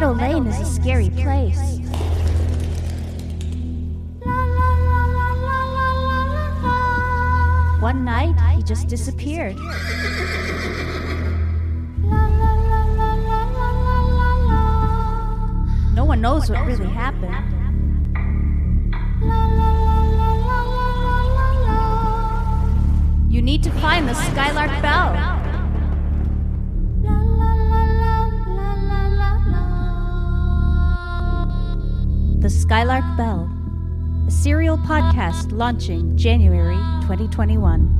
Meadow Lane is a scary place. One night, he just disappeared. No one knows what really happened. You need to find the Skylark Bell. Skylark Bell, a serial podcast launching January 2021.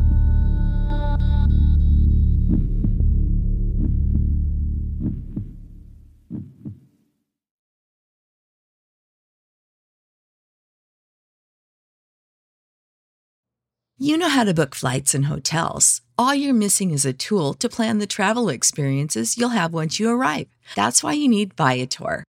You know how to book flights and hotels. All you're missing is a tool to plan the travel experiences you'll have once you arrive. That's why you need Viator.